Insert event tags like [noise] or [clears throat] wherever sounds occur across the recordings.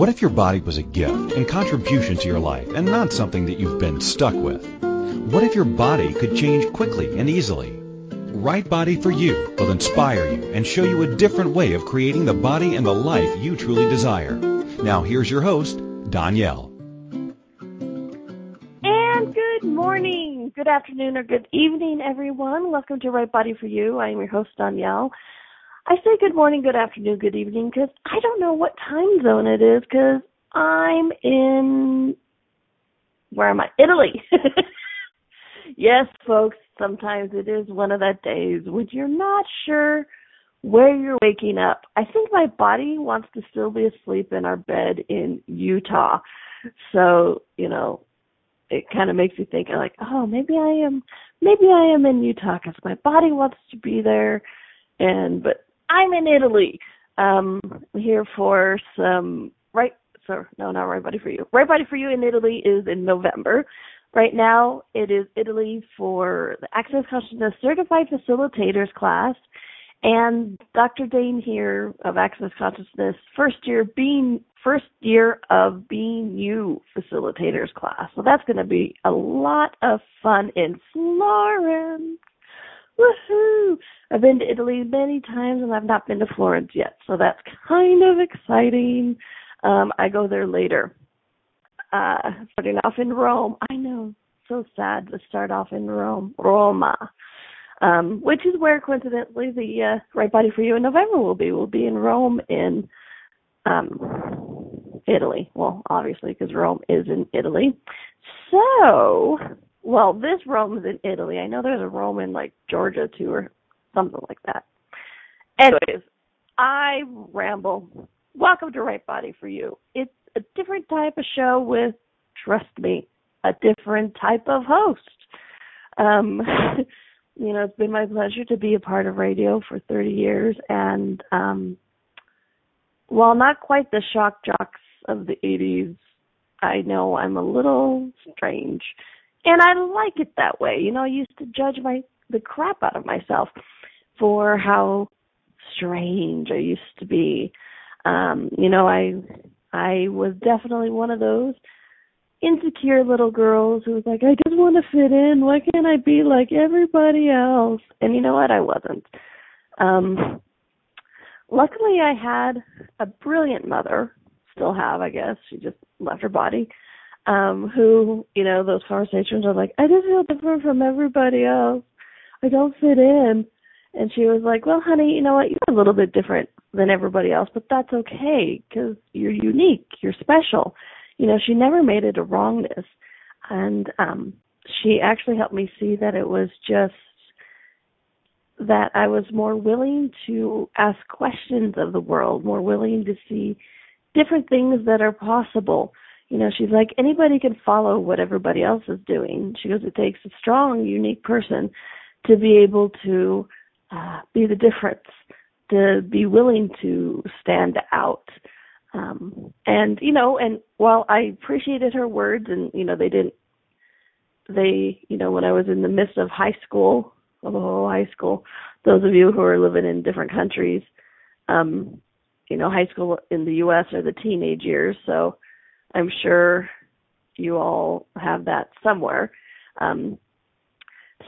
What if your body was a gift and contribution to your life and not something that you've been stuck with? What if your body could change quickly and easily? Right Body for You will inspire you and show you a different way of creating the body and the life you truly desire. Now here's your host, Danielle. And good morning, good afternoon, or good evening, everyone. Welcome to Right Body for You. I am your host, Danielle. I say good morning, good afternoon, good evening because I don't know what time zone it is because I'm in, where am I? Italy. [laughs] yes, folks, sometimes it is one of that days when you're not sure where you're waking up. I think my body wants to still be asleep in our bed in Utah. So, you know, it kind of makes you think like, oh, maybe I am, maybe I am in Utah because my body wants to be there. And, but I'm in Italy. Um, I'm here for some right. So no, not right body for you. Right body for you in Italy is in November. Right now, it is Italy for the Access Consciousness Certified Facilitators class, and Dr. Dain Heer of Access Consciousness, first year being first year of being you facilitators class. So that's going to be a lot of fun in Florence. Woohoo! I've been to Italy many times and I've not been to Florence yet, so that's kind of exciting. Um, I go there later. Uh, starting off in Rome. I know, so sad to start off in Rome, Roma, um, which is where coincidentally the uh, Right Body for You in November will be. We'll be in Rome in um, Italy. Well, obviously, because Rome is in Italy. So well, this Rome is in Italy. I know there's a Rome in like Georgia too, or something like that. Anyways, I ramble. Welcome to Right Body for You. It's a different type of show with, trust me, a different type of host. Um, [laughs] you know, it's been my pleasure to be a part of radio for 30 years, and um, while not quite the shock jocks of the 80s, I know I'm a little strange and I like it that way. You know, I used to judge my the crap out of myself for how strange I used to be. Um, you know, I I was definitely one of those insecure little girls who was like, I just want to fit in. Why can't I be like everybody else? And you know what? I wasn't. Um luckily I had a brilliant mother, still have, I guess. She just left her body um, who, you know, those conversations are like, I just feel different from everybody else. I don't fit in. And she was like, well, honey, you know what? You're a little bit different than everybody else, but that's okay because you're unique. You're special. You know, she never made it a wrongness. And, um, she actually helped me see that it was just that I was more willing to ask questions of the world, more willing to see different things that are possible you know, she's like, anybody can follow what everybody else is doing. She goes, it takes a strong, unique person to be able to uh, be the difference, to be willing to stand out. Um, and, you know, and while I appreciated her words and, you know, they didn't, they, you know, when I was in the midst of high school, oh, high school, those of you who are living in different countries, um, you know, high school in the U.S. are the teenage years. So, I'm sure you all have that somewhere. Um,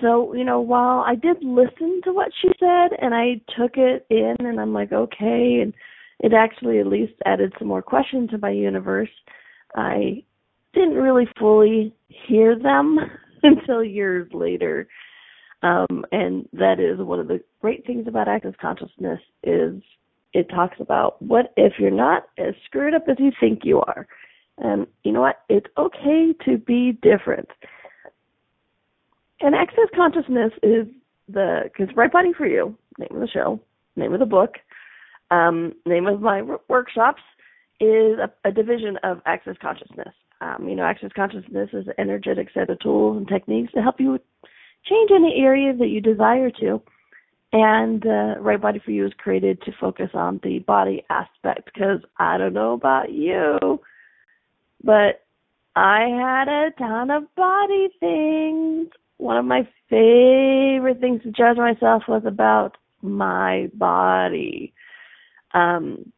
so, you know, while I did listen to what she said and I took it in and I'm like, okay, and it actually at least added some more questions to my universe, I didn't really fully hear them [laughs] until years later. Um, and that is one of the great things about access consciousness is it talks about what if you're not as screwed up as you think you are. And you know what? It's okay to be different. And access consciousness is the because right body for you name of the show, name of the book, um, name of my workshops is a, a division of access consciousness. Um, you know, access consciousness is an energetic set of tools and techniques to help you change any area that you desire to. And uh, Right Body for You is created to focus on the body aspect because I don't know about you, but I had a ton of body things. One of my favorite things to judge myself was about my body. Um,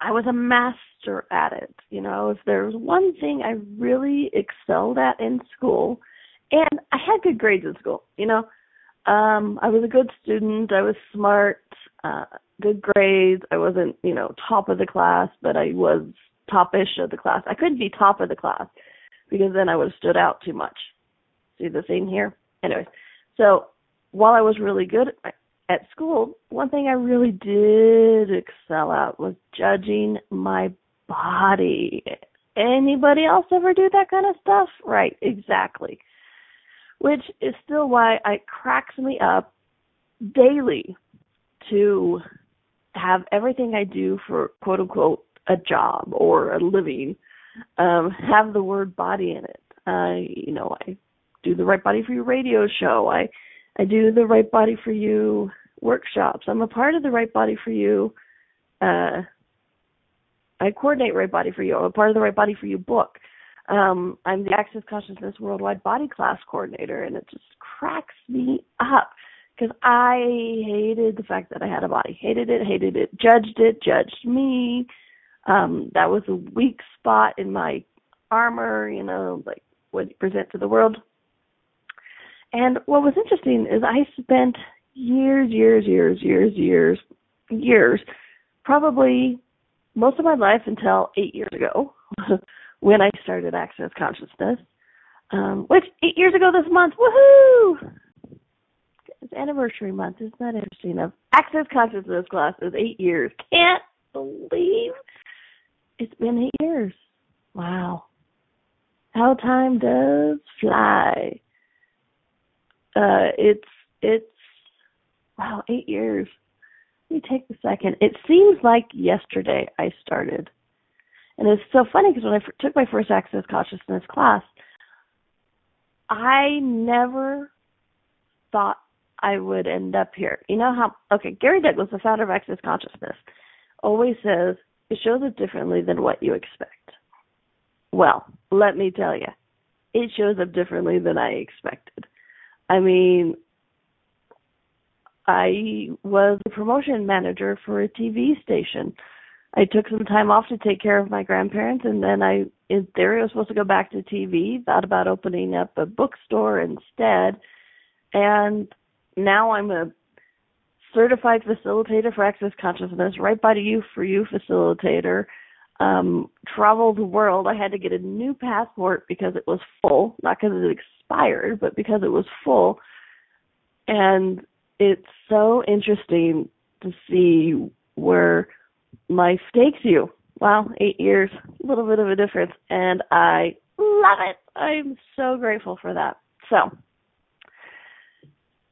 I was a master at it. You know, if there was one thing I really excelled at in school, and I had good grades in school, you know, um, I was a good student. I was smart, uh, good grades. I wasn't, you know, top of the class, but I was topish of the class. I couldn't be top of the class because then I would have stood out too much. See the thing here? Anyways, so while I was really good at school, one thing I really did excel at was judging my body. Anybody else ever do that kind of stuff? Right, exactly. Which is still why it cracks me up daily to have everything I do for quote unquote a job or a living um have the word body in it. Uh you know, I do the right body for you radio show. I I do the right body for you workshops. I'm a part of the Right Body for You. Uh, I coordinate Right Body for You. I'm a part of the Right Body for You book. Um, I'm the Access Consciousness Worldwide Body Class Coordinator, and it just cracks me up because I hated the fact that I had a body. Hated it, hated it, judged it, judged me. Um, that was a weak spot in my armor, you know, like what you present to the world. And what was interesting is I spent years, years, years, years, years, years, probably most of my life until eight years ago [laughs] when I started Access Consciousness. Um, which eight years ago this month, woohoo! It's anniversary month, isn't that interesting? Of Access Consciousness class is eight years. Can't believe it's been eight years. Wow. How time does fly. Uh, it's it's wow, eight years. Let me take a second. It seems like yesterday I started. And it's so funny because when I f- took my first Access Consciousness class, I never thought I would end up here. You know how, okay, Gary Douglas, the founder of Access Consciousness, always says it shows up differently than what you expect. Well, let me tell you, it shows up differently than I expected. I mean, I was a promotion manager for a TV station. I took some time off to take care of my grandparents, and then I, in theory, I was supposed to go back to TV. Thought about opening up a bookstore instead, and now I'm a certified facilitator for Access Consciousness, right by you for you facilitator. Um, traveled the world. I had to get a new passport because it was full, not because it expired, but because it was full. And it's so interesting to see where life takes you. Wow, eight years, a little bit of a difference, and I love it. I'm so grateful for that. So,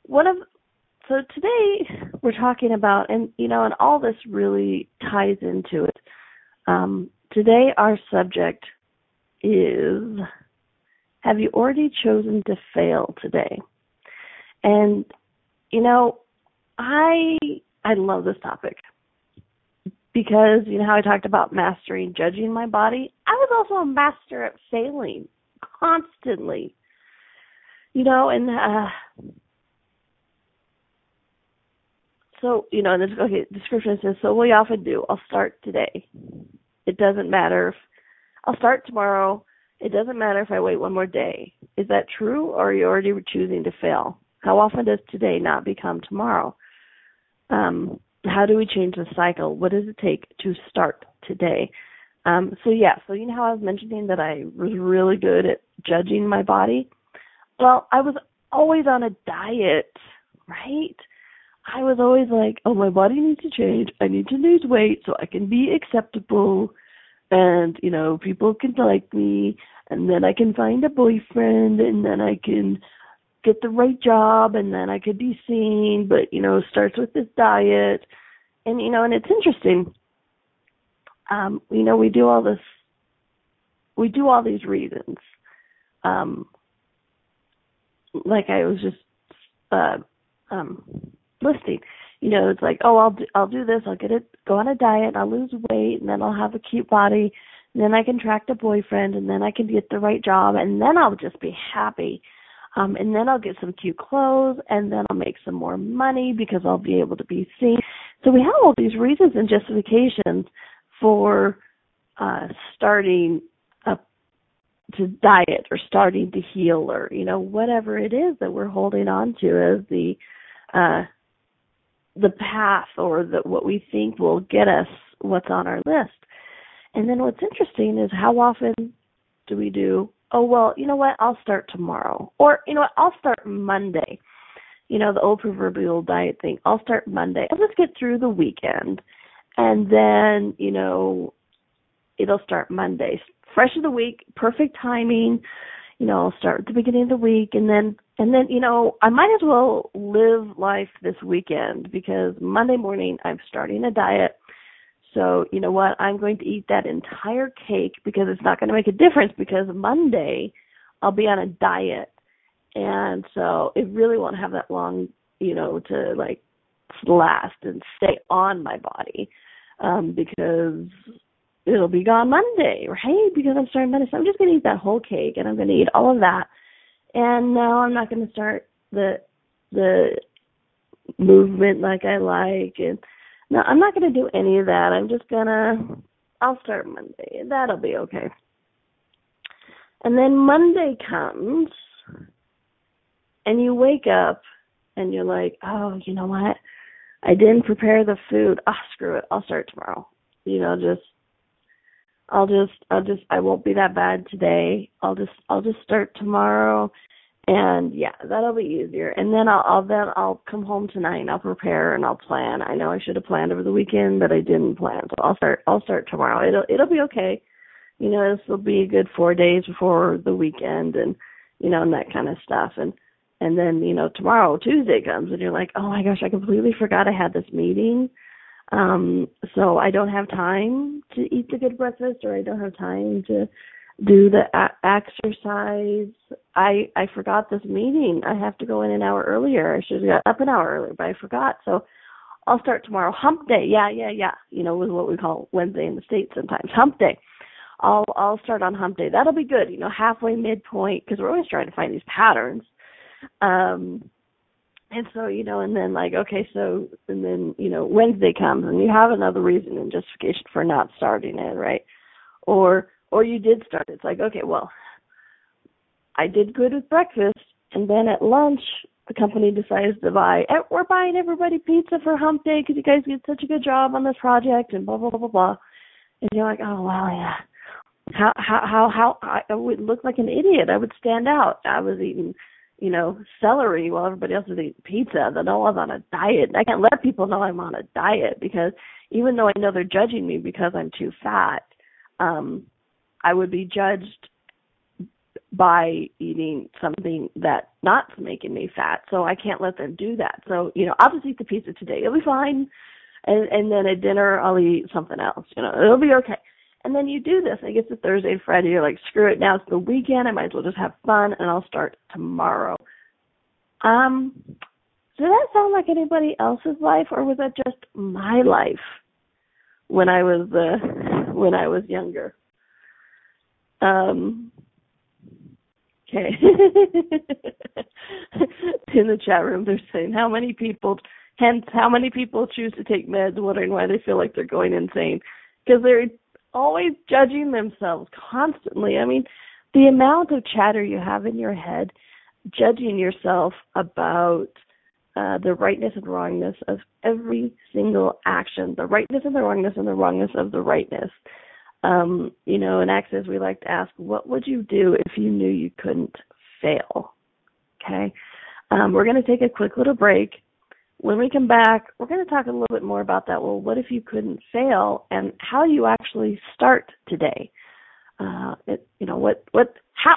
one of so today we're talking about, and you know, and all this really ties into it. Um, today our subject is: Have you already chosen to fail today? And you know, I I love this topic because you know how I talked about mastering judging my body. I was also a master at failing constantly. You know, and uh so you know, and the okay, description says, so what do you often do? I'll start today. It doesn't matter if I'll start tomorrow. It doesn't matter if I wait one more day. Is that true, or are you already choosing to fail? How often does today not become tomorrow? Um, how do we change the cycle? What does it take to start today? Um, so yeah, so you know how I was mentioning that I was really good at judging my body? Well, I was always on a diet, right? I was always like, oh, my body needs to change. I need to lose weight so I can be acceptable and, you know, people can like me and then I can find a boyfriend and then I can get the right job and then I could be seen, but you know, starts with this diet. And you know, and it's interesting. Um, you know, we do all this we do all these reasons. Um like I was just uh um listing. You know, it's like, oh, I'll do, I'll do this, I'll get it, go on a diet, I'll lose weight, and then I'll have a cute body, and then I can attract a boyfriend, and then I can get the right job, and then I'll just be happy um, and then I'll get some cute clothes, and then I'll make some more money because I'll be able to be seen. So we have all these reasons and justifications for uh, starting up to diet or starting to heal or you know whatever it is that we're holding on to as the uh, the path or the, what we think will get us what's on our list. And then what's interesting is how often do we do, oh, well, you know what, I'll start tomorrow. Or, you know what, I'll start Monday. You know, the old proverbial diet thing. I'll start Monday. I'll just get through the weekend. And then, you know, it'll start Monday. Fresh of the week, perfect timing. You know, I'll start at the beginning of the week and then and then, you know, I might as well live life this weekend because Monday morning I'm starting a diet. So, you know what? I'm going to eat that entire cake because it's not going to make a difference because Monday I'll be on a diet. And so it really won't have that long, you know, to like last and stay on my body. Um, because it'll be gone Monday, right? Because I'm starting Monday. So I'm just going to eat that whole cake and I'm going to eat all of that and no, I'm not going to start the the movement like I like and no, I'm not going to do any of that. I'm just going to I'll start Monday. That'll be okay. And then Monday comes and you wake up and you're like, "Oh, you know what? I didn't prepare the food. Oh, screw it. I'll start tomorrow." You know, just I'll just I'll just I won't be that bad today. I'll just I'll just start tomorrow and yeah, that'll be easier. And then I'll, I'll then I'll come home tonight and I'll prepare and I'll plan. I know I should have planned over the weekend, but I didn't plan. So I'll start I'll start tomorrow. It'll it'll be okay. You know, this will be a good four days before the weekend and you know, and that kind of stuff. And and then, you know, tomorrow Tuesday comes and you're like, Oh my gosh, I completely forgot I had this meeting um, so I don't have time to eat the good breakfast or I don't have time to do the a- exercise. I I forgot this meeting. I have to go in an hour earlier. I should have got up an hour earlier, but I forgot. So I'll start tomorrow. Hump day. Yeah, yeah, yeah. You know, is what we call Wednesday in the States sometimes. Hump day. I'll I'll start on hump day. That'll be good. You know, halfway midpoint because we're always trying to find these patterns. Um and so, you know, and then like, okay, so, and then, you know, Wednesday comes and you have another reason and justification for not starting it, right? Or, or you did start. It's like, okay, well, I did good with breakfast and then at lunch, the company decides to buy, eh, we're buying everybody pizza for hump day because you guys did such a good job on this project and blah, blah, blah, blah, blah. And you're like, oh, wow, yeah. How, how, how, how, I would look like an idiot. I would stand out. I was eating you know, celery while everybody else is eating pizza, then I was on a diet. I can't let people know I'm on a diet because even though I know they're judging me because I'm too fat, um, I would be judged by eating something that's not making me fat. So I can't let them do that. So, you know, I'll just eat the pizza today. It'll be fine. And and then at dinner I'll eat something else. You know, it'll be okay. And then you do this. I guess it's Thursday and Friday. You're like, screw it. Now it's the weekend. I might as well just have fun, and I'll start tomorrow. Um, did that sound like anybody else's life, or was that just my life when I was uh, [laughs] when I was younger? Um. Okay. [laughs] In the chat room, they're saying how many people, hence how many people choose to take meds, wondering why they feel like they're going insane because they're always judging themselves constantly. I mean, the amount of chatter you have in your head judging yourself about uh, the rightness and wrongness of every single action, the rightness and the wrongness and the wrongness of the rightness. Um, you know, in Access, we like to ask, what would you do if you knew you couldn't fail? Okay. Um, we're going to take a quick little break. When we come back, we're going to talk a little bit more about that. Well, what if you couldn't fail, and how you actually start today? Uh, it, you know, what, what, how,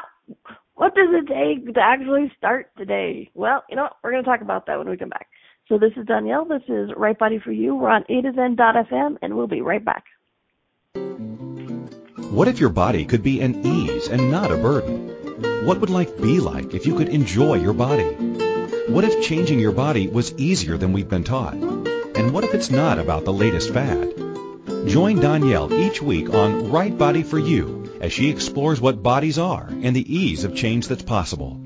what does it take to actually start today? Well, you know, what? we're going to talk about that when we come back. So this is Danielle. This is Right Body for You. We're on A to Zen.fm, and we'll be right back. What if your body could be an ease and not a burden? What would life be like if you could enjoy your body? What if changing your body was easier than we've been taught? And what if it's not about the latest fad? Join Danielle each week on Right Body for You as she explores what bodies are and the ease of change that's possible.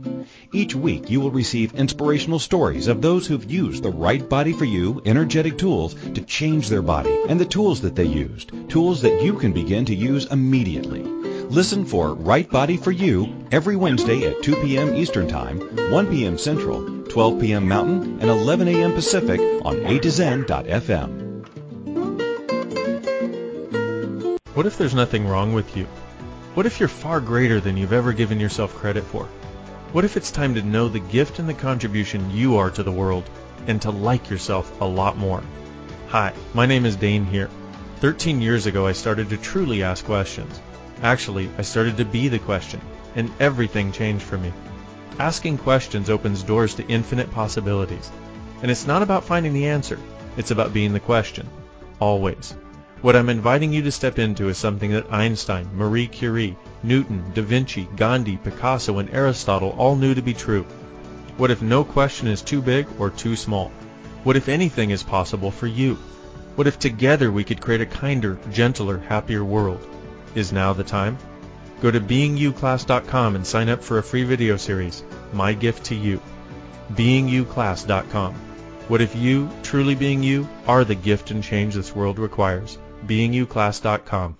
Each week you will receive inspirational stories of those who've used the right body for you energetic tools to change their body and the tools that they used, tools that you can begin to use immediately. Listen for Right Body for You every Wednesday at 2 p.m. Eastern Time, 1 p.m. Central, 12 p.m. Mountain, and 11 a.m. Pacific on A to Zen.fm. What if there's nothing wrong with you? What if you're far greater than you've ever given yourself credit for? What if it's time to know the gift and the contribution you are to the world and to like yourself a lot more? Hi, my name is Dain Heer. 13 years ago I started to truly ask questions. Actually, I started to be the question, and everything changed for me. Asking questions opens doors to infinite possibilities. And it's not about finding the answer, it's about being the question. Always. What I'm inviting you to step into is something that Einstein, Marie Curie, Newton, Da Vinci, Gandhi, Picasso, and Aristotle all knew to be true. What if no question is too big or too small? What if anything is possible for you? What if together we could create a kinder, gentler, happier world? Is now the time? Go to beingyouclass.com and sign up for a free video series, My Gift to You. beingyouclass.com. What if you, truly being you, are the gift and change this world requires? beingyouclass.com.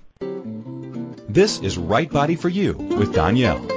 This is Right Body for You with Danielle.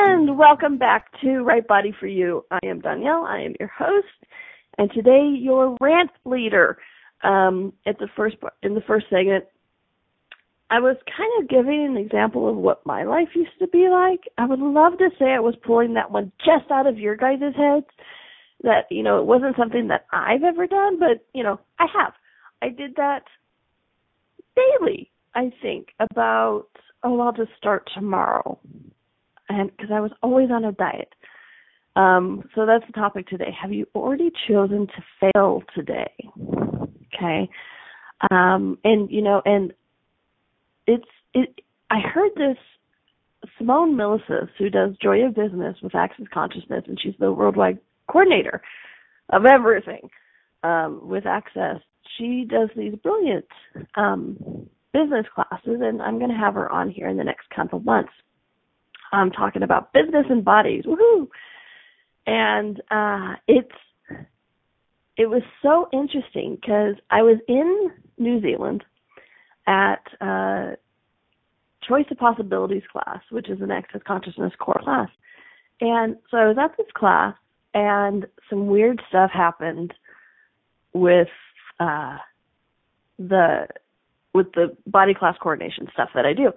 welcome back to Right Body for You. I am Danielle. I am your host, and today your rant leader. Um, at the first in the first segment, I was kind of giving an example of what my life used to be like. I would love to say I was pulling that one just out of your guys' heads. That you know, it wasn't something that I've ever done, but you know, I have. I did that daily. I think about oh, I'll just start tomorrow and because I was always on a diet. Um, so that's the topic today. Have you already chosen to fail today? Okay. Um, and you know, and it's it. I heard this Simone Milasas, who does Joy of Business with Access Consciousness, and she's the worldwide coordinator of everything um, with Access. She does these brilliant um, business classes, and I'm going to have her on here in the next couple months um, talking about business and bodies. Woohoo! And uh, it's it was so interesting because I was in New Zealand at uh, Choice of Possibilities class, which is an Access Consciousness core class. And so I was at this class, and some weird stuff happened with uh, the with the body class coordination stuff that I do.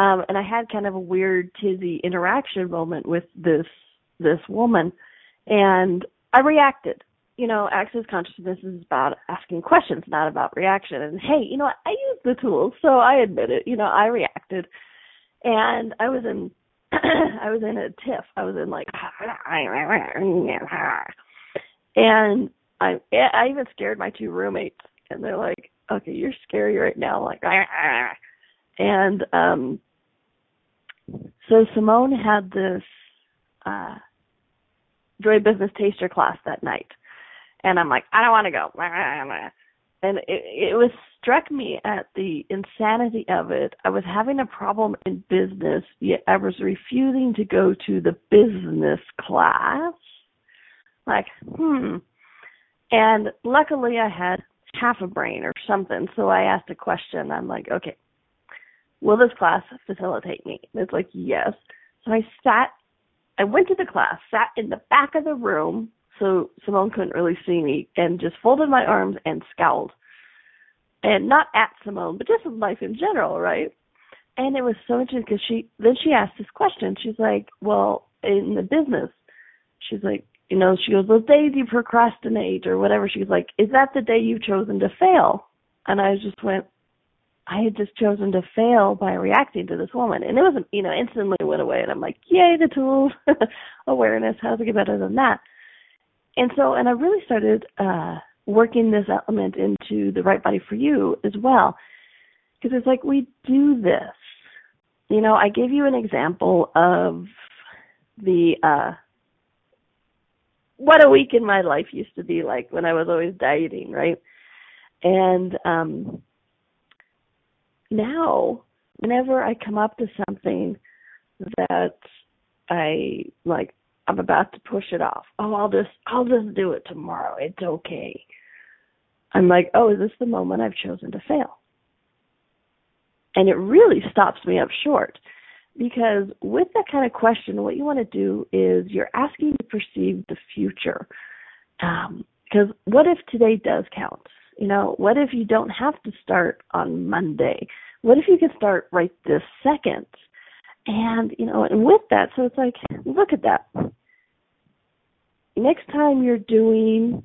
Um, and I had kind of a weird tizzy interaction moment with this this woman, and I reacted. You know, access consciousness is about asking questions, not about reaction. And hey, you know what? I used the tools, so I admit it. You know, I reacted, and I was in [clears throat] I was in a tiff. I was in like, and I I even scared my two roommates, and they're like, "Okay, you're scary right now." Like, [laughs] and um so Simone had this uh Joy Business Taster class that night. And I'm like, I don't want to go. And it, it was struck me at the insanity of it. I was having a problem in business, yet I was refusing to go to the business class. Like, hmm. And luckily I had half a brain or something, so I asked a question. I'm like, okay, will this class facilitate me? And it's like, yes. So I sat, I went to the class, sat in the back of the room so Simone couldn't really see me, and just folded my arms and scowled. And not at Simone, but just life in general, right? And it was so interesting because she, then she asked this question. She's like, well, in the business, she's like, you know, she goes, those days you procrastinate or whatever. She's like, is that the day you've chosen to fail? And I just went, I had just chosen to fail by reacting to this woman. And it was, you know, instantly went away. And I'm like, yay, the tools, [laughs] awareness. How does it get better than that? And so, and I really started uh, working this element into the right body for you as well. Because it's like we do this. You know, I gave you an example of the, uh, what a week in my life used to be like when I was always dieting, right? And, um, now whenever I come up to something that I like I'm about to push it off. Oh, I'll just I'll just do it tomorrow. It's okay. I'm like, "Oh, is this the moment I've chosen to fail?" And it really stops me up short because with that kind of question, what you want to do is you're asking to perceive the future. Um, because what if today does count? You know, what if you don't have to start on Monday? What if you could start right this second? And, you know, and with that, so it's like, look at that. Next time you're doing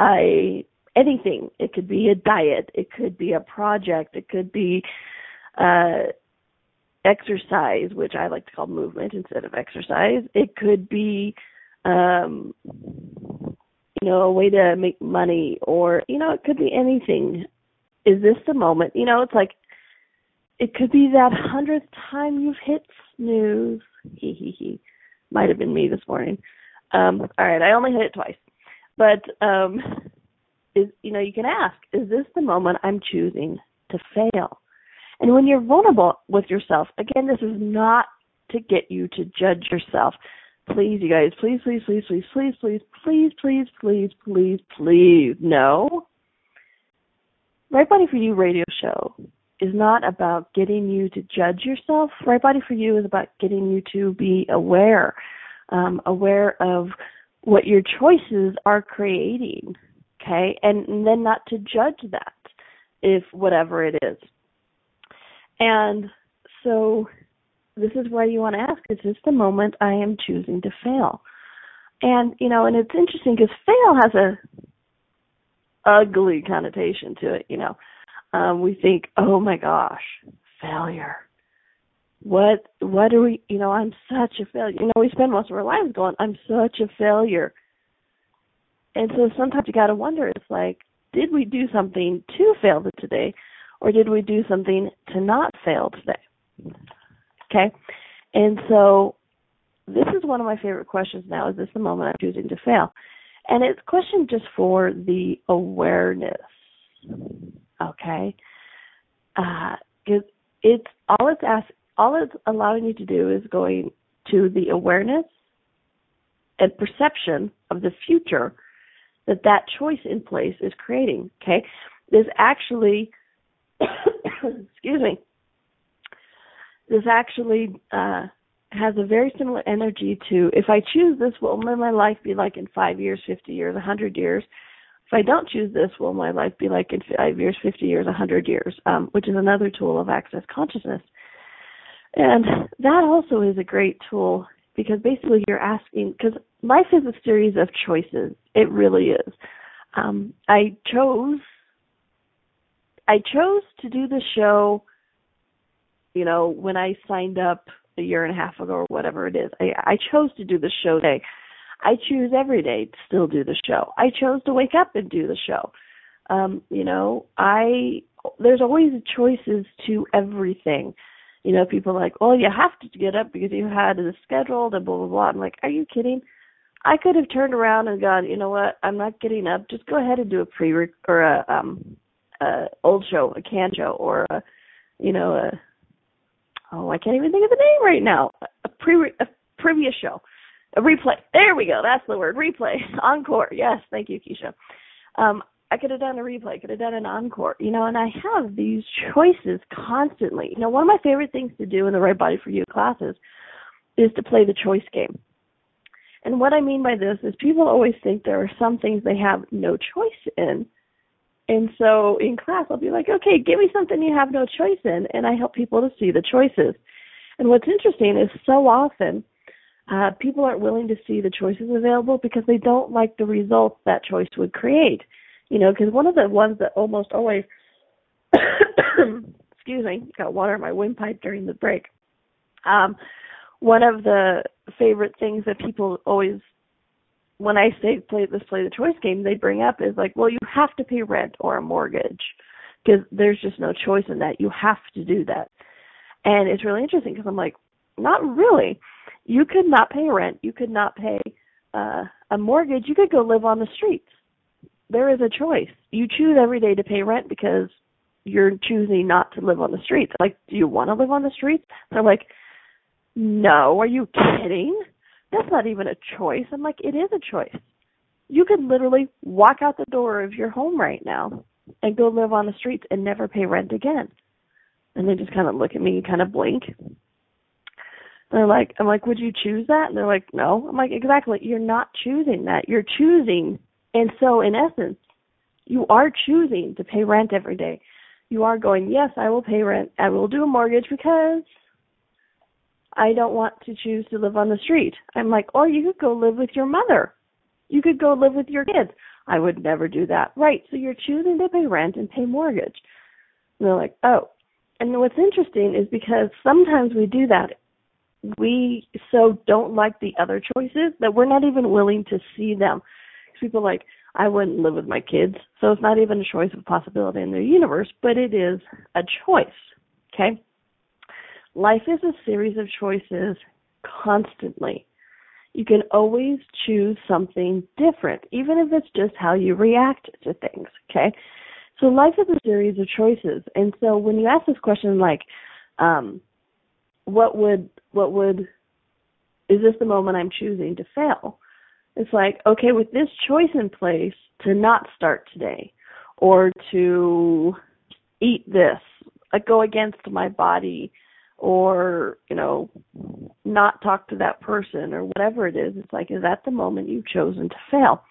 a anything, it could be a diet, it could be a project, it could be uh exercise, which I like to call movement instead of exercise. It could be um you know, a way to make money or, you know, it could be anything. Is this the moment? You know, it's like, it could be that hundredth time you've hit snooze. [laughs] He he he. Might have been me this morning. Um, all right, I only hit it twice. But um is you know, you can ask, is this the moment I'm choosing to fail? And when you're vulnerable with yourself, again, this is not to get you to judge yourself please, you guys, please, please, please, please, please, please, please, please, please, please, please, no. Right Body for You radio show is not about getting you to judge yourself. Right Body for You is about getting you to be aware, um, aware of what your choices are creating, okay, and, and then not to judge that if whatever it is. And so this is where you want to ask, is this the moment I am choosing to fail? And, you know, and it's interesting because fail has a ugly connotation to it, you know. Um, we think, oh my gosh, failure. What, what are we, you know, I'm such a failure. You know, we spend most of our lives going, I'm such a failure. And so sometimes you gotta wonder, it's like, did we do something to fail today, or did we do something to not fail today? Okay? And so this is one of my favorite questions now. Is this the moment I'm choosing to fail? And it's a question just for the awareness. Okay? Uh, it's all it's ask, all it's allowing you to do is going to the awareness and perception of the future that that choice in place is creating. Okay, this actually, [coughs] excuse me, this actually uh, has a very similar energy to if I choose this, what will my life be like in five years, 50 years, 100 years? If I don't choose this, will my life be like in five years, 50 years, 100 years? Um, which is another tool of access consciousness. And that also is a great tool because basically you're asking, because life is a series of choices. It really is. Um, I chose, I chose to do the show you know, when I signed up a year and a half ago or whatever it is, I, I chose to do the show day. I choose every day to still do the show. I chose to wake up and do the show. Um, you know, I there's always choices to everything. You know, people are like, well, you have to get up because you had it scheduled and blah blah blah. I'm like, are you kidding? I could have turned around and gone, you know what? I'm not getting up. Just go ahead and do a pre or a um a old show, a can show, or a you know a oh, I can't even think of the name right now. A pre a previous show, a replay. There we go. That's the word. Replay, [laughs] encore. Yes, thank you, Keisha. Um, I could have done a replay. Could have done an encore. You know, and I have these choices constantly. You know, one of my favorite things to do in the Right Body for You classes is to play the choice game. And what I mean by this is people always think there are some things they have no choice in and so in class, I'll be like, okay, give me something you have no choice in, and I help people to see the choices. And what's interesting is so often uh, people aren't willing to see the choices available because they don't like the results that choice would create. You know, because one of the ones that almost always [coughs] excuse me, got water in my windpipe during the break. Um, one of the favorite things that people always, when I say play this play the choice game, they bring up is like, well, you have to pay rent or a mortgage because there's just no choice in that. You have to do that. And it's really interesting because I'm like, not really. You could not pay rent. You could not pay uh, a mortgage. You could go live on the streets. There is a choice. You choose every day to pay rent because you're choosing not to live on the streets. Like, do you want to live on the streets? They're like, no, are you kidding? That's not even a choice. I'm like, it is a choice. You could literally walk out the door of your home right now and go live on the streets and never pay rent again. And they just kind of look at me and kind of blink. They're like, I'm like, would you choose that? And they're like, no. I'm like, exactly. You're not choosing that. You're choosing. And so, in essence, you are choosing to pay rent every day you are going, yes, I will pay rent. I will do a mortgage because I don't want to choose to live on the street. I'm like, or you could go live with your mother. You could go live with your kids. I would never do that. Right. So you're choosing to pay rent and pay mortgage. And they're like, oh. And what's interesting is because sometimes we do that. We so don't like the other choices that we're not even willing to see them. People like, I wouldn't live with my kids. So it's not even a choice of possibility in their universe, but it is a choice. Okay? Life is a series of choices constantly. You can always choose something different, even if it's just how you react to things. Okay? So life is a series of choices. And so when you ask this question like, um, what would what would is this the moment I'm choosing to fail? It's like, okay, with this choice in place to not start today or to eat this, like go against my body or, you know, not talk to that person or whatever it is, it's like, is that the moment you've chosen to fail?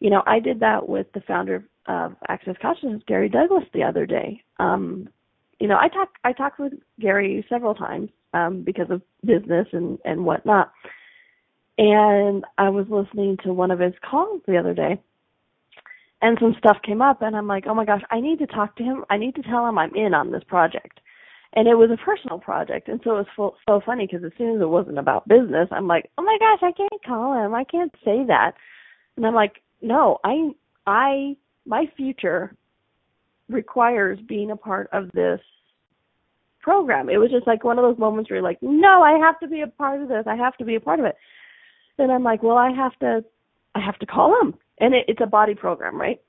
You know, I did that with the founder of Access Consciousness, Gary Douglas, the other day. Um, you know, I talked I talked with Gary several times um, because of business and and whatnot. And I was listening to one of his calls the other day, and some stuff came up, and I'm like, oh my gosh, I need to talk to him. I need to tell him I'm in on this project. And it was a personal project, and so it was full, so funny because as soon as it wasn't about business, I'm like, oh my gosh, I can't call him. I can't say that. And I'm like, no, I, I, my future requires being a part of this program. It was just like one of those moments where you're like, no, I have to be a part of this. I have to be a part of it. and I'm like, well, I have to, I have to call him, and it, it's a body program, right?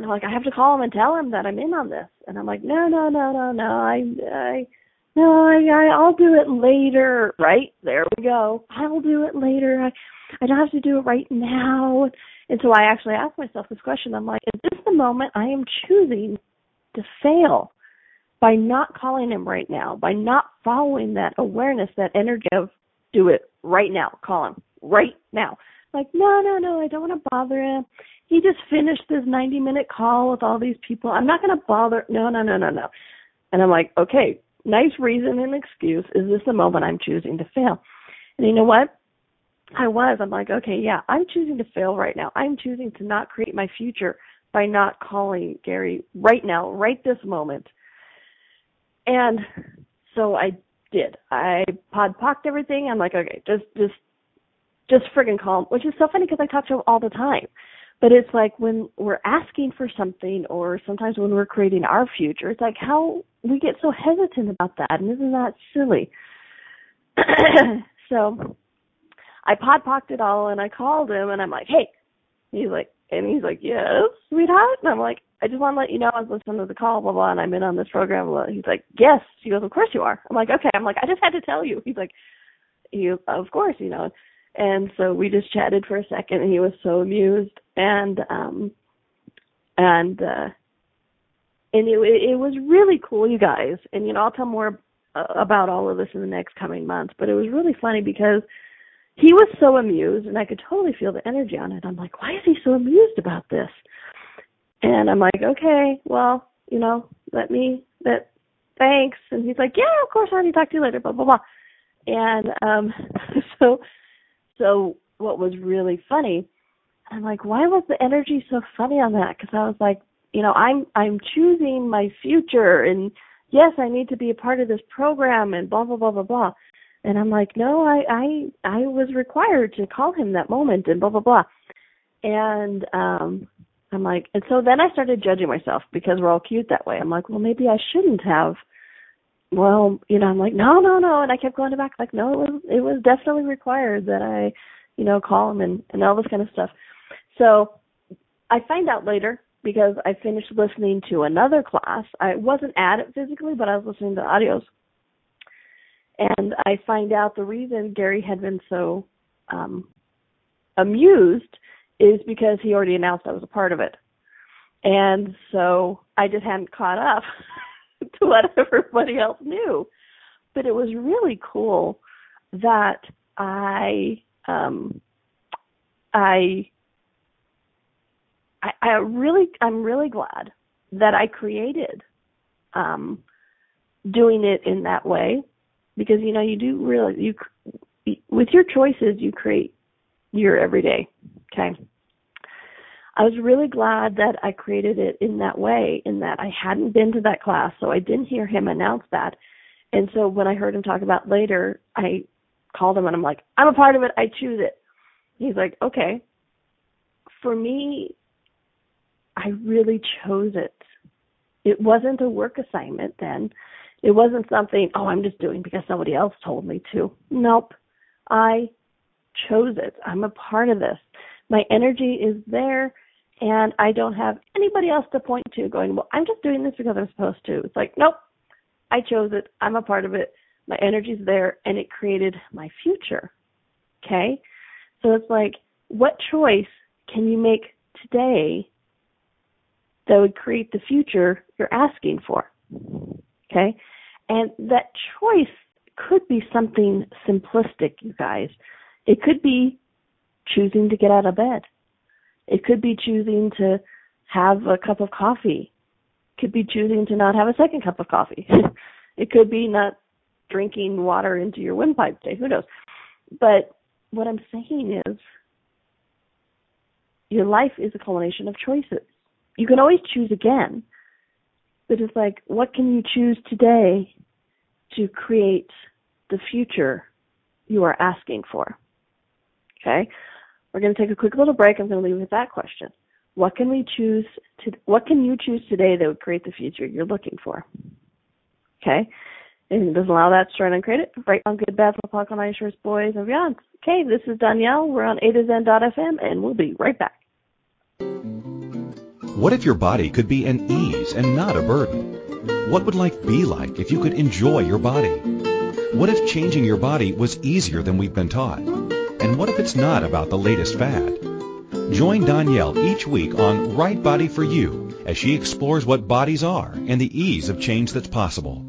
And I'm like, I have to call him and tell him that I'm in on this. And I'm like, no, no, no, no, no, I, I, no, I, I'll do it later. Right there we go. I'll do it later. I, I don't have to do it right now. And so I actually asked myself this question. I'm like, is this the moment I am choosing to fail by not calling him right now, by not following that awareness, that energy of do it right now, call him right now. Like, no, no, no, I don't want to bother him. He just finished this 90 minute call with all these people. I'm not going to bother. No, no, no, no, no. And I'm like, okay, nice reason and excuse. Is this the moment I'm choosing to fail? And you know what? I was. I'm like, okay, yeah, I'm choosing to fail right now. I'm choosing to not create my future by not calling Gary right now, right this moment. And so I did. I pod pocked everything. I'm like, okay, just just just friggin' calm, which is so funny because I talk to him all the time. But it's like when we're asking for something or sometimes when we're creating our future, it's like how we get so hesitant about that and isn't that silly? [clears throat] so I pod pocked it all and I called him and I'm like, Hey he's like and he's like, Yes, sweetheart and I'm like, I just want to let you know I was listening to the call, blah blah and I'm in on this program blah. he's like, Yes. He goes, Of course you are. I'm like, Okay, I'm like, I just had to tell you. He's like you of course, you know. And so we just chatted for a second and he was so amused and um and uh and it it was really cool you guys and you know I'll tell more about all of this in the next coming months but it was really funny because he was so amused and I could totally feel the energy on it. I'm like, why is he so amused about this? And I'm like, okay, well, you know, let me that thanks and he's like, Yeah, of course, I'll talk to you later, blah blah blah. And um [laughs] so so what was really funny, I'm like, why was the energy so funny on that? Because I was like, you know, I'm I'm choosing my future and yes, I need to be a part of this program and blah blah blah blah blah. And I'm like, no, I I I was required to call him that moment and blah blah blah. And um I'm like, and so then I started judging myself because we're all cute that way. I'm like, well, maybe I shouldn't have. Well, you know, I'm like, no, no, no, and I kept going back, like, no, it was it was definitely required that I, you know, call him and and all this kind of stuff. So I find out later because I finished listening to another class. I wasn't at it physically, but I was listening to audios. And I find out the reason Gary had been so um, amused is because he already announced I was a part of it. And so I just hadn't caught up [laughs] [laughs] to what everybody else knew. But it was really cool that I um I I, really I'm really glad that I created um doing it in that way because you know you do really you with your choices you create your everyday okay I was really glad that I created it in that way in that I hadn't been to that class so I didn't hear him announce that and so when I heard him talk about later I called him and I'm like I'm a part of it I choose it he's like okay for me I really chose it. It wasn't a work assignment then. It wasn't something, oh, I'm just doing because somebody else told me to. Nope. I chose it. I'm a part of this. My energy is there and I don't have anybody else to point to going, well, I'm just doing this because I'm supposed to. It's like, nope. I chose it. I'm a part of it. My energy's there and it created my future. Okay? So it's like, what choice can you make today that would create the future you're asking for. Okay? And that choice could be something simplistic, you guys. It could be choosing to get out of bed. It could be choosing to have a cup of coffee. It could be choosing to not have a second cup of coffee. [laughs] it could be not drinking water into your windpipe today. Who knows? But what I'm saying is your life is a culmination of choices you can always choose again. But it's like, what can you choose today to create the future you are asking for? Okay? We're going to take a quick little break. I'm going to leave with that question. What can we choose to, what can you choose today that would create the future you're looking for? Okay? And it doesn't allow that to try and create it. Right on Good Bad Flip on Ice Boys and Beyond. Okay, this is Donnielle. We're on A2Zen.fm and we'll be right back. What if your body could be an ease and not a burden? What would life be like if you could enjoy your body? What if changing your body was easier than we've been taught? And what if it's not about the latest fad? Join Donnielle each week on Right Body for You as she explores what bodies are and the ease of change that's possible.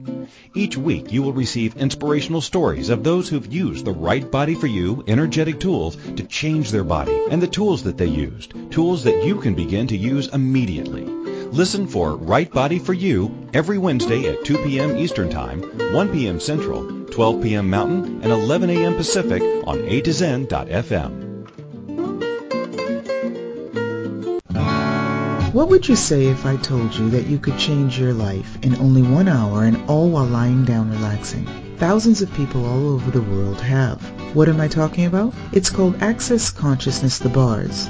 Each week you will receive inspirational stories of those who've used the right body for you energetic tools to change their body and the tools that they used, tools that you can begin to use immediately. Listen for Right Body for You every Wednesday at 2 p.m. Eastern Time, 1 p.m. Central, 12 p.m. Mountain, and 11 a.m. Pacific on A2Zen.fm. What would you say if I told you that you could change your life in only one hour and all while lying down relaxing? Thousands of people all over the world have. What am I talking about? It's called Access Consciousness The Bars.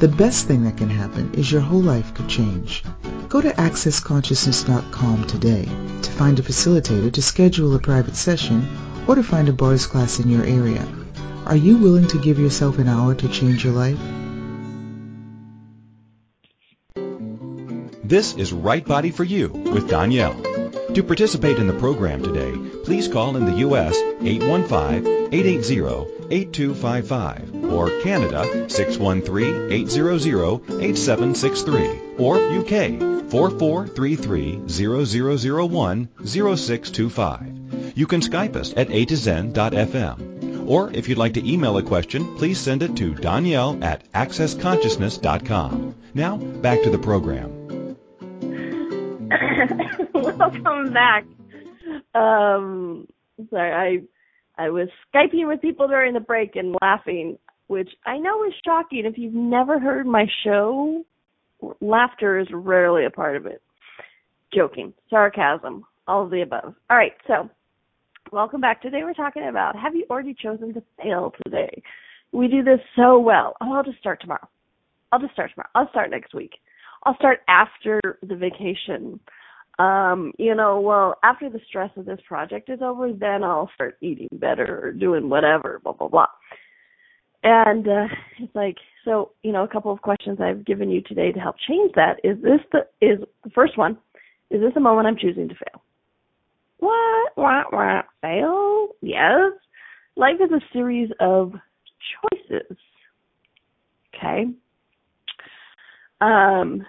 The best thing that can happen is your whole life could change. Go to accessconsciousness.com today to find a facilitator to schedule a private session or to find a bars class in your area. Are you willing to give yourself an hour to change your life? This is Right Body for You with Donnielle. To participate in the program today, please call in the U.S. 815-880-8255 or Canada 613-800-8763. or UK 4433-0001-0625. You can Skype us at A2Zen.fm. Or if you'd like to email a question, please send it to Donnielle at accessconsciousness.com. Now, back to the program. [laughs] Welcome back. Um, sorry, I I was skyping with people during the break and laughing, which I know is shocking. If you've never heard my show, laughter is rarely a part of it. Joking, sarcasm, all of the above. All right, so welcome back. Today we're talking about have you already chosen to fail today? We do this so well. Oh, I'll just start tomorrow. I'll just start tomorrow. I'll start next week. I'll start after the vacation. Um, you know, well, after the stress of this project is over, then I'll start eating better or doing whatever, blah, blah, blah. And uh, it's like, so, you know, a couple of questions I've given you today to help change that. Is this the, is the first one, is this a moment I'm choosing to fail? What? what what fail? Yes. Life is a series of choices. Okay. Um,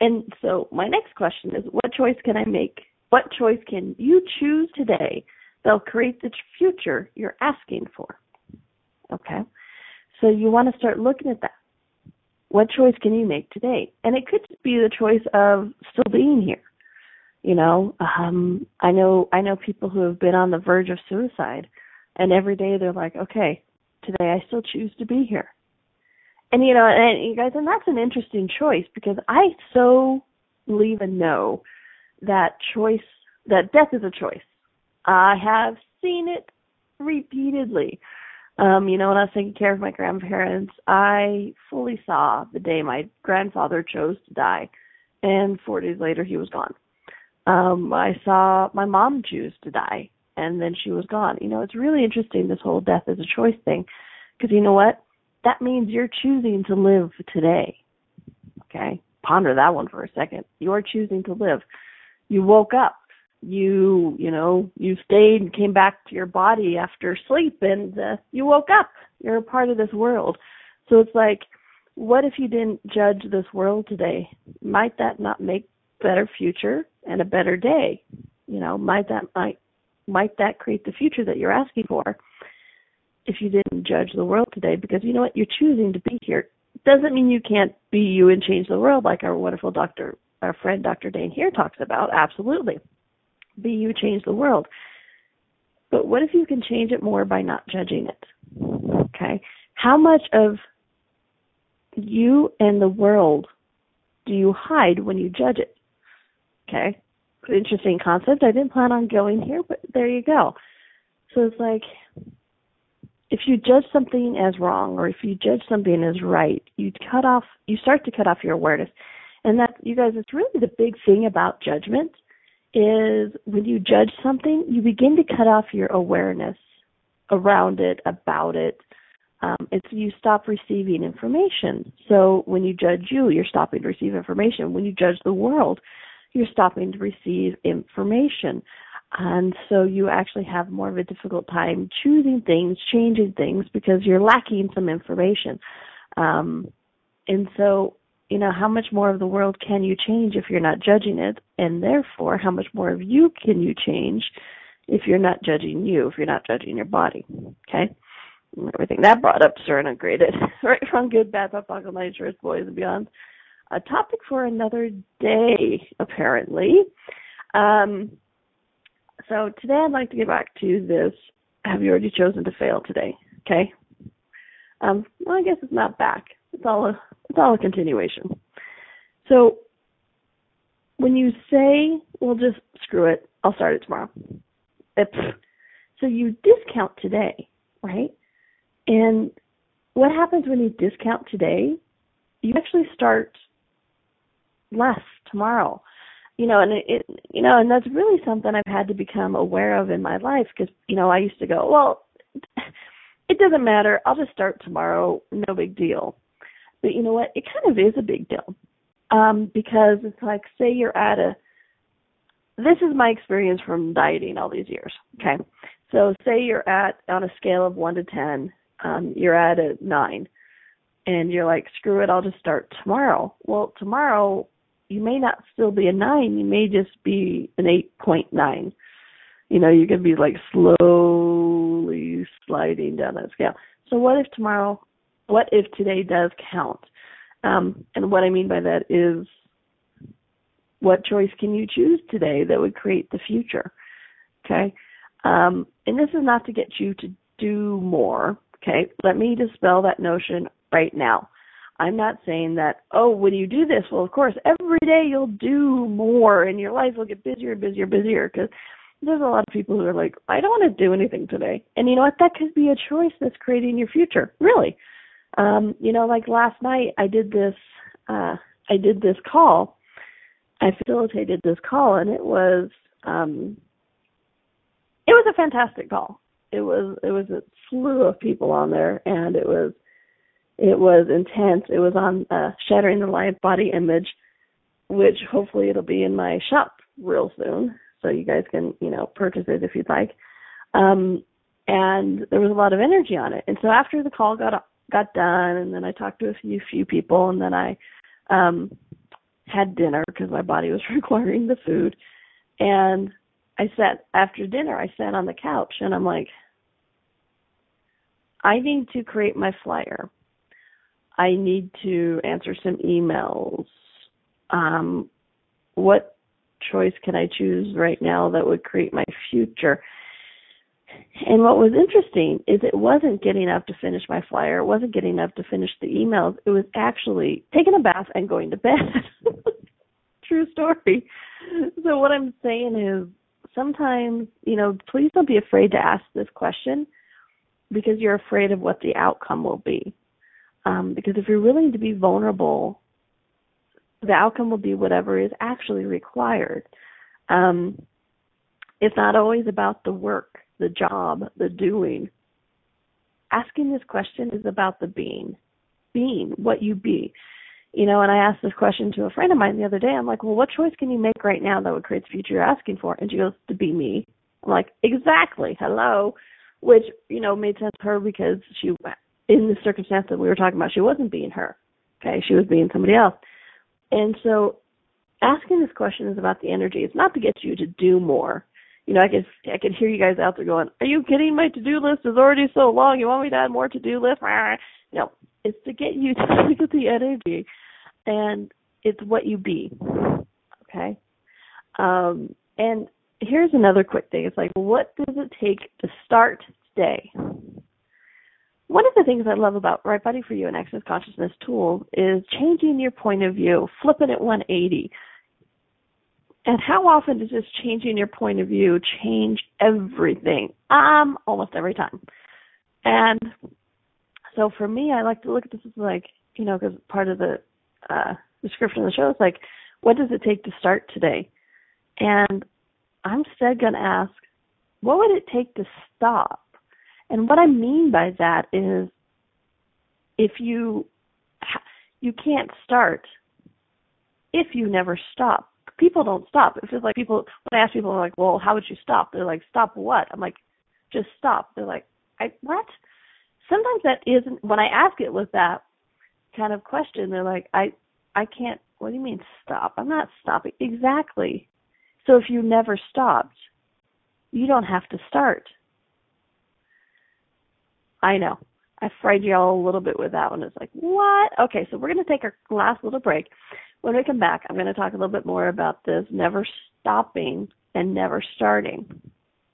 and so my next question is, what choice can I make? What choice can you choose today that'll create the future you're asking for? Okay. So you want to start looking at that. What choice can you make today? And it could be the choice of still being here. You know, um, I know I know people who have been on the verge of suicide, and every day they're like, okay, today I still choose to be here. And you know, and you guys, and that's an interesting choice because I so believe and know that choice, that death is a choice. I have seen it repeatedly um, you know, when I was taking care of my grandparents, I fully saw the day my grandfather chose to die, and four days later he was gone. Um, I saw my mom choose to die, and then she was gone. You know, it's really interesting this whole death is a choice thing, because you know what? That means you're choosing to live today. Okay, ponder that one for a second. You're choosing to live. You woke up you you know you stayed and came back to your body after sleep and uh, you woke up. You're a part of this world. So it's like what if you didn't judge this world today? Might that not make better future and a better day? You know might that might might that create the future that you're asking for if you didn't judge the world today? Because you know what? You're choosing to be here. Doesn't mean you can't be you and change the world like our wonderful doctor our friend dr Dain Heer talks about. Absolutely be you change the world. But what if you can change it more by not judging it? Okay. How much of you and the world do you hide when you judge it? Okay. Interesting concept. I didn't plan on going here, but there you go. So it's like if you judge something as wrong or if you judge something as right, you cut off you start to cut off your awareness. And that you guys it's really the big thing about judgment is when you judge something, you begin to cut off your awareness around it, about it. Um, it's you stop receiving information. So when you judge you, you're stopping to receive information. When you judge the world, you're stopping to receive information. And so you actually have more of a difficult time choosing things, changing things because you're lacking some information. Um, and so you know, how much more of the world can you change if you're not judging it? And therefore, how much more of you can you change if you're not judging you, if you're not judging your body? Okay? Everything that brought up Serena graded. [laughs] right from good, bad, buckle, night shirts, boys and beyond. A topic for another day, apparently. Um, so today I'd like to get back to this. Have you already chosen to fail today? Okay. Um, well, I guess it's not back. It's all a it's all a continuation. So when you say, well, just screw it, I'll start it tomorrow. It's, so you discount today, right? And what happens when you discount today? You actually start less tomorrow. You know, and it, it you know, and that's really something I've had to become aware of in my life because you know I used to go, well, it doesn't matter. I'll just start tomorrow. No big deal. But you know what? It kind of is a big deal. Um, because it's like, say you're at a, this is my experience from dieting all these years. Okay. So say you're at, on a scale of 1 to 10, um, you're at a 9. and you're like, screw it, I'll just start tomorrow. Well, tomorrow you may not still be a nine, you may just be an 8.9. You know, you could be like slowly sliding down that scale. So what if tomorrow, what if today does count? Um, and what I mean by that is what choice can you choose today that would create the future? Okay. Um, and this is not to get you to do more. Okay. Let me dispel that notion right now. I'm not saying that, oh, when you do this, well, of course, every day you'll do more and your life will get busier and busier and busier because there's a lot of people who are like, I don't want to do anything today. And you know what? That could be a choice that's creating your future, really. Um, you know, like last night I did this, uh, I did this call. I facilitated this call and it was, um, it was a fantastic call. It was, it was a slew of people on there and it was, it was intense. It was on uh, Shattering the Life Body Image, which hopefully it'll be in my shop real soon, so you guys can you know purchase it if you'd like. Um, and there was a lot of energy on it. And so after the call got got done, and then I talked to a few few people, and then I um, had dinner because my body was [laughs] requiring the food, and I sat after dinner. I sat on the couch, and I'm like, I need to create my flyer I need to answer some emails. Um, what choice can I choose right now that would create my future? And what was interesting is it wasn't getting up to finish my flyer. It wasn't getting up to finish the emails. It was actually taking a bath and going to bed. [laughs] True story. So what I'm saying is sometimes, you know, please don't be afraid to ask this question because you're afraid of what the outcome will be. Um, because if you're willing to be vulnerable, the outcome will be whatever is actually required. Um, it's not always about the work, the job, the doing. Asking this question is about the being, being what you be. You know, and I asked this question to a friend of mine the other day. I'm like, well, what choice can you make right now that would create the future you're asking for? And she goes, to be me. I'm like, exactly. Hello. Which, you know, made sense to her because she in the circumstance that we were talking about, she wasn't being her. Okay, she was being somebody else. And so asking this question is about the energy. It's not to get you to do more. You know, I could I could hear you guys out there going, Are you kidding? My to do list is already so long. You want me to add more to do list? No. It's to get you [laughs] to at the energy and it's what you be. Okay? Um and here's another quick thing. It's like, what does it take to start today? one of the things I love about Right Body for You and Access Consciousness tools is changing your point of view, flipping it 180. And how often does this changing your point of view change everything? Um, almost every time. And so for me, I like to look at this as like, you know, because part of the uh, description of the show is like, what does it take to start today? And I'm instead going to ask, what would it take to stop? And what I mean by that is if you you can't start if you never stop. People don't stop. It's just like people when I ask people like, "Well, how would you stop?" They're like, "Stop what?" I'm like, "Just stop." They're like, "I what?" Sometimes that isn't when I ask it with that kind of question. They're like, "I I can't. What do you mean stop? I'm not stopping." Exactly. So if you never stopped, you don't have to start. I know. I fried y'all a little bit with that one. It's like, what? Okay, so we're going to take our last little break. When we come back, I'm going to talk a little bit more about this never stopping and never starting,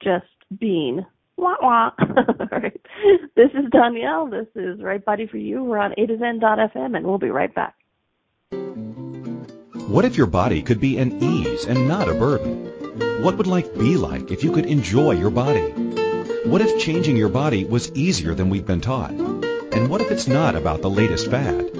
just being. Wah wah. [laughs] This is Donnielle. This is Right Body for You. We're on A2Zen.fm, and we'll be right back. What if your body could be an ease and not a burden? What would life be like if you could enjoy your body? What if changing your body was easier than we've been taught? And what if it's not about the latest fad?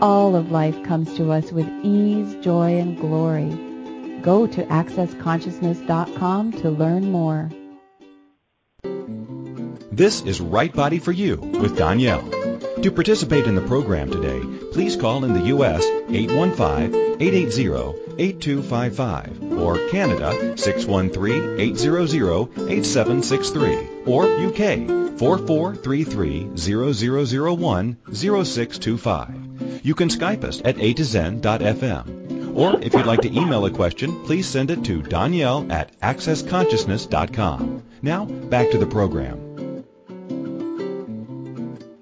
All of life comes to us with ease, joy, and glory. Go to accessconsciousness.com to learn more. This is Right Body for You with Donnielle. To participate in the program today, please call in the U.S. 815-880-8255 or Canada 613-800-8763 or UK 4433-0001-0625. You can Skype us at A2Zen.fm. Or if you'd like to email a question, please send it to Donnielle at accessconsciousness.com. Now, back to the program.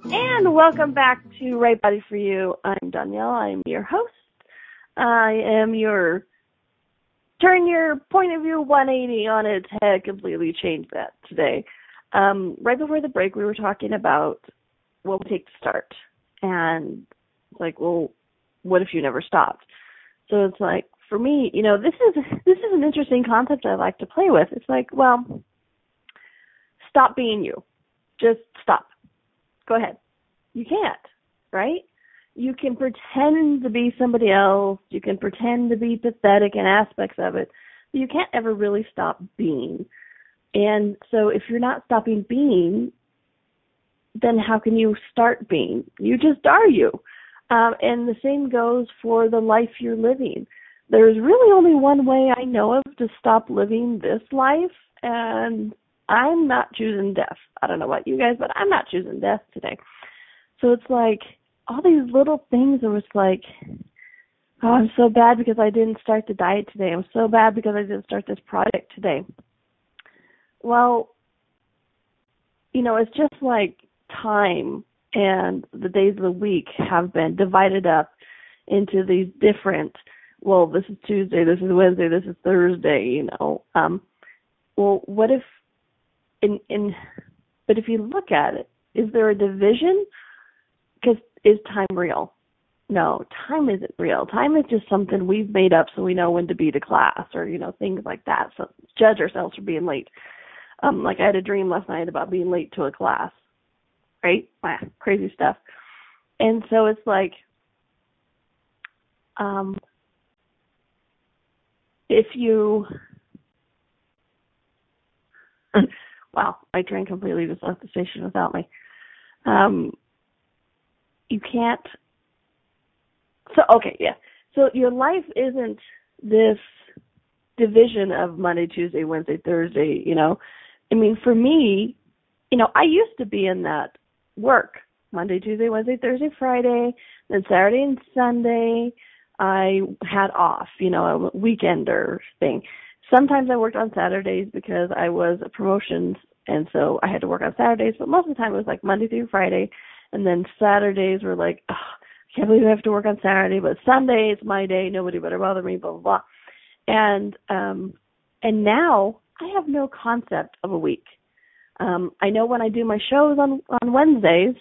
And welcome back to Right Body for You. I'm Donnielle. I'm your host. I am your turn your point of view 180 on its head, completely change that today. Um, right before the break, we were talking about what would take to start, and it's like, well, what if you never stopped? So it's like for me, you know, this is this is an interesting concept I like to play with. It's like, well, stop being you. Just stop. Go ahead. You can't, right? You can pretend to be somebody else. You can pretend to be pathetic in aspects of it, but you can't ever really stop being. And so if you're not stopping being, then how can you start being? You just are you. Um, and the same goes for the life you're living. There's really only one way I know of to stop living this life, and I'm not choosing death. I don't know about you guys, but I'm not choosing death today. So it's like all these little things are just like, oh, I'm so bad because I didn't start the diet today. I'm so bad because I didn't start this project today. Well, you know, it's just like time and the days of the week have been divided up into these different well, this is Tuesday, this is Wednesday, this is Thursday, you know. Um well what if in in but if you look at it, is there a division because is time real? No, time isn't real. Time is just something we've made up so we know when to be to class or, you know, things like that. So judge ourselves for being late. Um, like I had a dream last night about being late to a class. Ah, crazy stuff. And so it's like um if you [clears throat] wow, my train completely just left the station without me. Um you can't so okay yeah so your life isn't this division of monday tuesday wednesday thursday you know i mean for me you know i used to be in that work monday tuesday wednesday thursday friday then saturday and sunday i had off you know a weekender thing sometimes i worked on saturdays because i was a promotions and so i had to work on saturdays but most of the time it was like monday through friday and then Saturdays were like, oh, I can't believe I have to work on Saturday, but Sunday is my day. Nobody better bother me. Blah blah blah. And um, and now I have no concept of a week. Um, I know when I do my shows on on Wednesdays,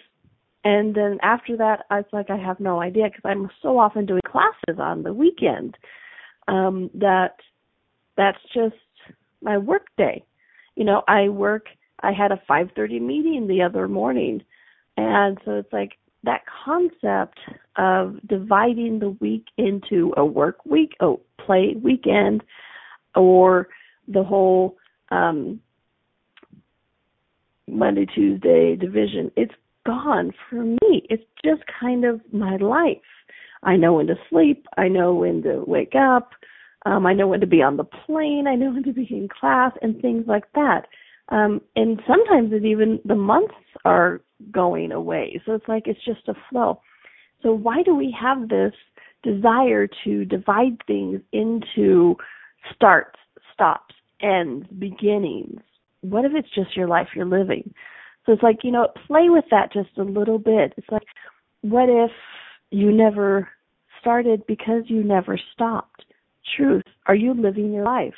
and then after that, it's like I have no idea because I'm so often doing classes on the weekend um, that that's just my work day. You know, I work. I had a 5:30 meeting the other morning and so it's like that concept of dividing the week into a work week, a play weekend, or the whole um, Monday, Tuesday division, it's gone for me. It's just kind of my life. I know when to sleep. I know when to wake up. Um, I know when to be on the plane. I know when to be in class and things like that. Um, and sometimes even the months are going away. So it's like it's just a flow. So why do we have this desire to divide things into starts, stops, ends, beginnings? What if it's just your life you're living? So it's like, you know, play with that just a little bit. It's like, what if you never started because you never stopped? Truth. Are you living your life?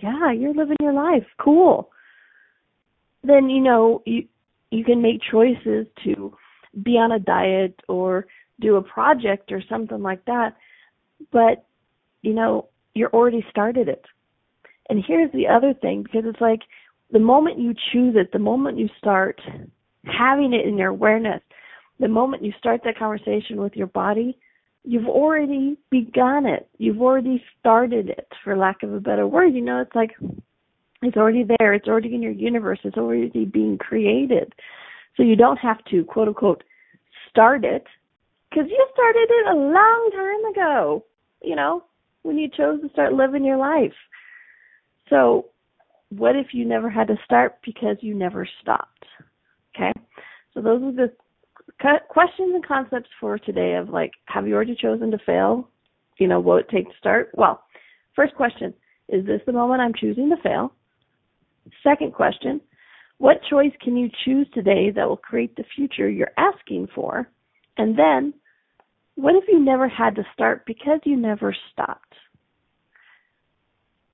Yeah, you're living your life. Cool. Then, you know, you you can make choices to be on a diet or do a project or something like that. But, you know, you're already started it. And here's the other thing because it's like the moment you choose it, the moment you start having it in your awareness, the moment you start that conversation with your body, you've already begun it. You've already started it, for lack of a better word. You know, it's like it's already there. It's already in your universe. It's already being created. So you don't have to, quote unquote, start it because you started it a long time ago, you know, when you chose to start living your life. So what if you never had to start because you never stopped? Okay. So those are the questions and concepts for today of like, have you already chosen to fail? You know, what it take to start? Well, first question, is this the moment I'm choosing to fail? Second question, what choice can you choose today that will create the future you're asking for? And then, what if you never had to start because you never stopped?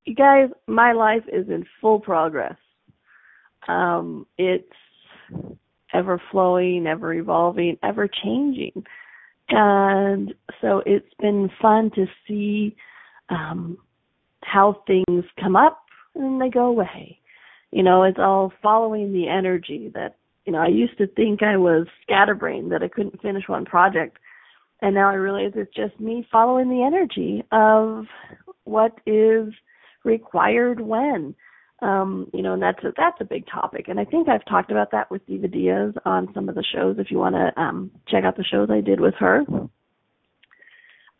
You guys, my life is in full progress. Um, it's ever flowing, ever evolving, ever changing. And so it's been fun to see um, how things come up and they go away. You know, it's all following the energy that, you know, I used to think I was scatterbrained, that I couldn't finish one project. And now I realize it's just me following the energy of what is required when. Um, you know, and that's a, that's a big topic. And I think I've talked about that with Diva Diaz on some of the shows. If you want to um, check out the shows I did with her,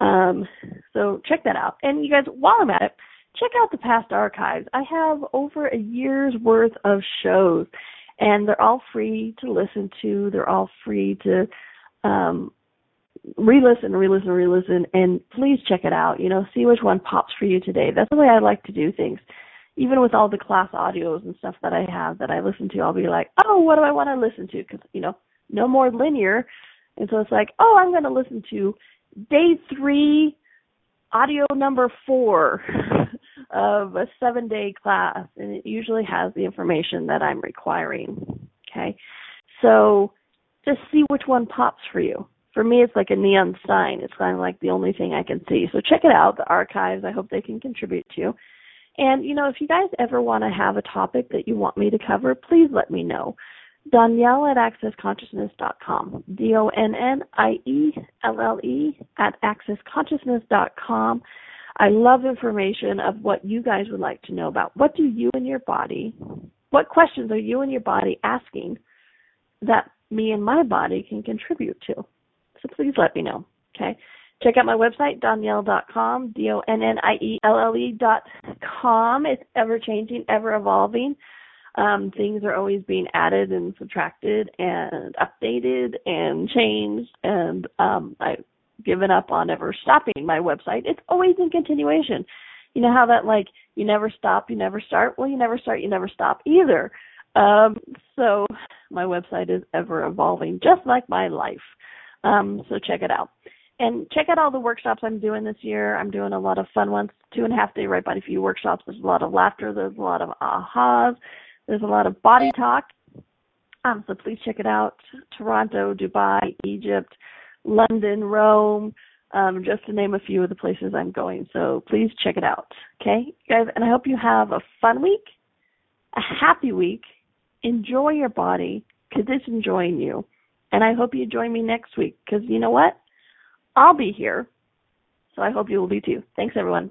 um, so check that out. And you guys, while I'm at it, check out the past archives. I have over a year's worth of shows, and they're all free to listen to. They're all free to um, re-listen, re-listen, re-listen, and please check it out. You know, see which one pops for you today. That's the way I like to do things. Even with all the class audios and stuff that I have that I listen to, I'll be like, oh, what do I want to listen to? Because you know, no more linear, and so it's like, oh, I'm going to listen to day three, audio number four [laughs] of a seven-day class, and it usually has the information that I'm requiring. Okay, so just see which one pops for you for me it's like a neon sign. It's kind of like the only thing i can see. So check it out the archives. I hope they can contribute to and you know if you guys ever want to have a topic that you want me to cover please let me know. Donnielle at accessconsciousness.com d-o-n-n-i-e-l-l-e at accessconsciousness.com i love information of what you guys would like to know about. What do you and your body what questions are you and your body asking that me and my body can contribute to so please let me know. Okay. Check out my website, donnielle.com, D-O-N-N-I-E-L-L-E dot com. It's ever changing, ever evolving. Um, things are always being added and subtracted and updated and changed and um, I've given up on ever stopping my website. It's always in continuation. You know how that like you never stop, you never start? Well you never start, you never stop either. Um, so my website is ever evolving, just like my life. Um, so check it out. And check out all the workshops I'm doing this year. I'm doing a lot of fun ones, two and a half day right body you workshops. There's a lot of laughter. There's a lot of ahas. There's a lot of body talk. Um, so please check it out. Toronto, Dubai, Egypt, London, Rome, um, just to name a few of the places I'm going. So please check it out. Okay, guys, and I hope you have a fun week, a happy week. Enjoy your body because it's enjoying you. And I hope you join me next week because you know what? I'll be here. So I hope you will be too. Thanks, everyone.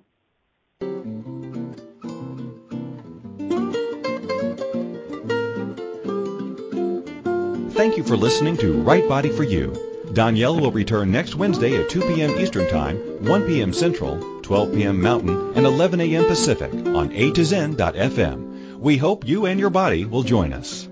Thank you for listening to Right Body for You. Donnielle will return next Wednesday at 2 p.m. Eastern Time, 1 p.m. Central, 12 p.m. Mountain, and 11 a.m. Pacific on A2Zen.fm. We hope you and your body will join us.